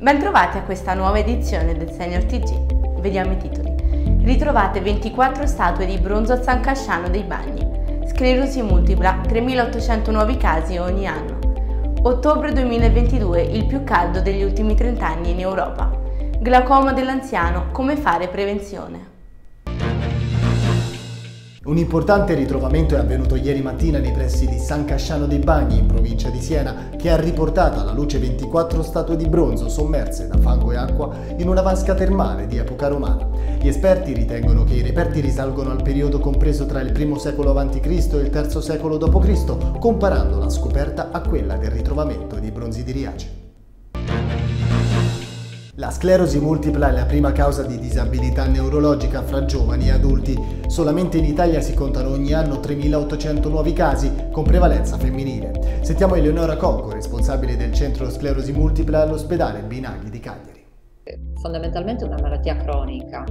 Bentrovati a questa nuova edizione del Senior TG. Vediamo i titoli. Ritrovate 24 statue di bronzo a San Casciano dei Bagni. Sclerosi multipla, 3800 nuovi casi ogni anno. Ottobre 2022, il più caldo degli ultimi 30 anni in Europa. Glaucoma dell'anziano, come fare prevenzione. Un importante ritrovamento è avvenuto ieri mattina nei pressi di San Casciano dei Bagni, in provincia di Siena, che ha riportato alla luce 24 statue di bronzo sommerse da fango e acqua in una vasca termale di epoca romana. Gli esperti ritengono che i reperti risalgono al periodo compreso tra il I secolo a.C. e il III secolo d.C., comparando la scoperta a quella del ritrovamento dei bronzi di Riace. La sclerosi multipla è la prima causa di disabilità neurologica fra giovani e adulti. Solamente in Italia si contano ogni anno 3.800 nuovi casi, con prevalenza femminile. Sentiamo Eleonora Cocco, responsabile del centro sclerosi multipla all'ospedale Binaghi di Cagliari fondamentalmente una malattia cronica,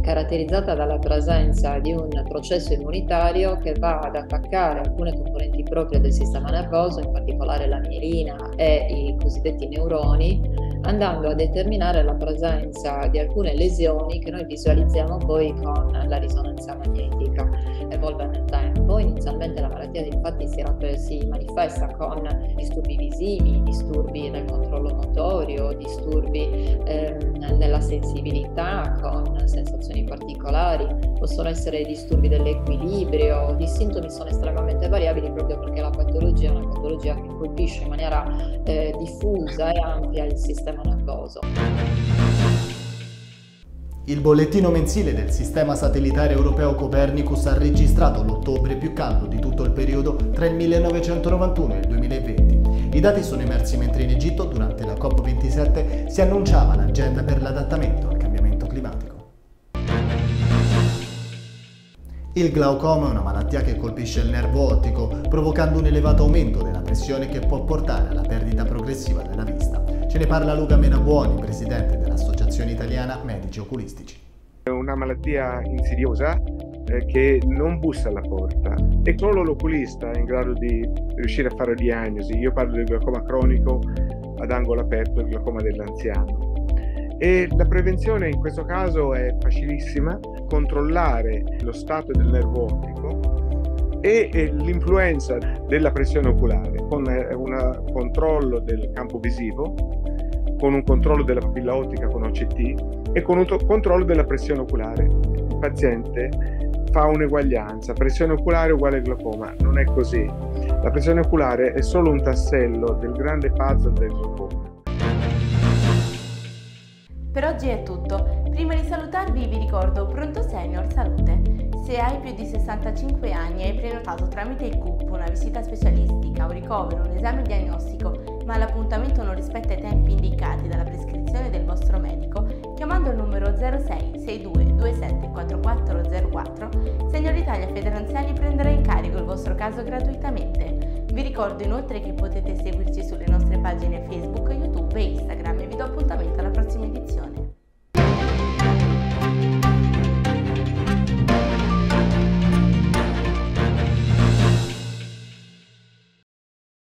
caratterizzata dalla presenza di un processo immunitario che va ad attaccare alcune componenti proprie del sistema nervoso, in particolare la mielina e i cosiddetti neuroni, andando a determinare la presenza di alcune lesioni che noi visualizziamo poi con la risonanza magnetica. Evolve nel tempo, inizialmente la malattia infatti si, si manifesta con disturbi visivi, disturbi nel controllo motorio, disturbi ehm, nella sensibilità con sensazioni particolari, possono essere disturbi dell'equilibrio, i sintomi sono estremamente variabili proprio perché la patologia è una patologia che colpisce in maniera eh, diffusa e ampia il sistema nervoso. Il bollettino mensile del sistema satellitare europeo Copernicus ha registrato l'ottobre più caldo di tutto il periodo tra il 1991 e il 2020. I dati sono emersi mentre in Egitto, durante la COP27, si annunciava l'agenda per l'adattamento al cambiamento climatico. Il glaucoma è una malattia che colpisce il nervo ottico, provocando un elevato aumento della pressione che può portare alla perdita progressiva della vista. Ce ne parla Luca Menabuoni, presidente dell'Associazione Italiana Medici Oculistici. È una malattia insidiosa eh, che non bussa alla porta e solo l'oculista è in grado di riuscire a fare diagnosi. Io parlo del glaucoma cronico ad angolo aperto, il glaucoma dell'anziano. E la prevenzione in questo caso è facilissima, controllare lo stato del nervo ottico e, l'influenza della pressione oculare con eh, un controllo del campo visivo, con un controllo della papilla ottica con OCT e con un controllo della pressione oculare. Il paziente fa un'eguaglianza, pressione oculare uguale glaucoma, non è così. La pressione oculare è solo un tassello del grande puzzle del glaucoma. Per oggi è tutto. Prima di salutarvi vi ricordo Pronto Senior Salute. Se hai più di 65 anni e hai prenotato tramite il CUP una visita specialistica, un ricovero, un esame diagnostico, ma l'appuntamento non rispetta i tempi indicati dalla prescrizione del vostro medico, chiamando il numero 06 62 27 4404, Signor Italia Federanziani prenderà in carico il vostro caso gratuitamente. Vi ricordo inoltre che potete seguirci sulle nostre pagine Facebook, YouTube e Instagram e vi do appuntamento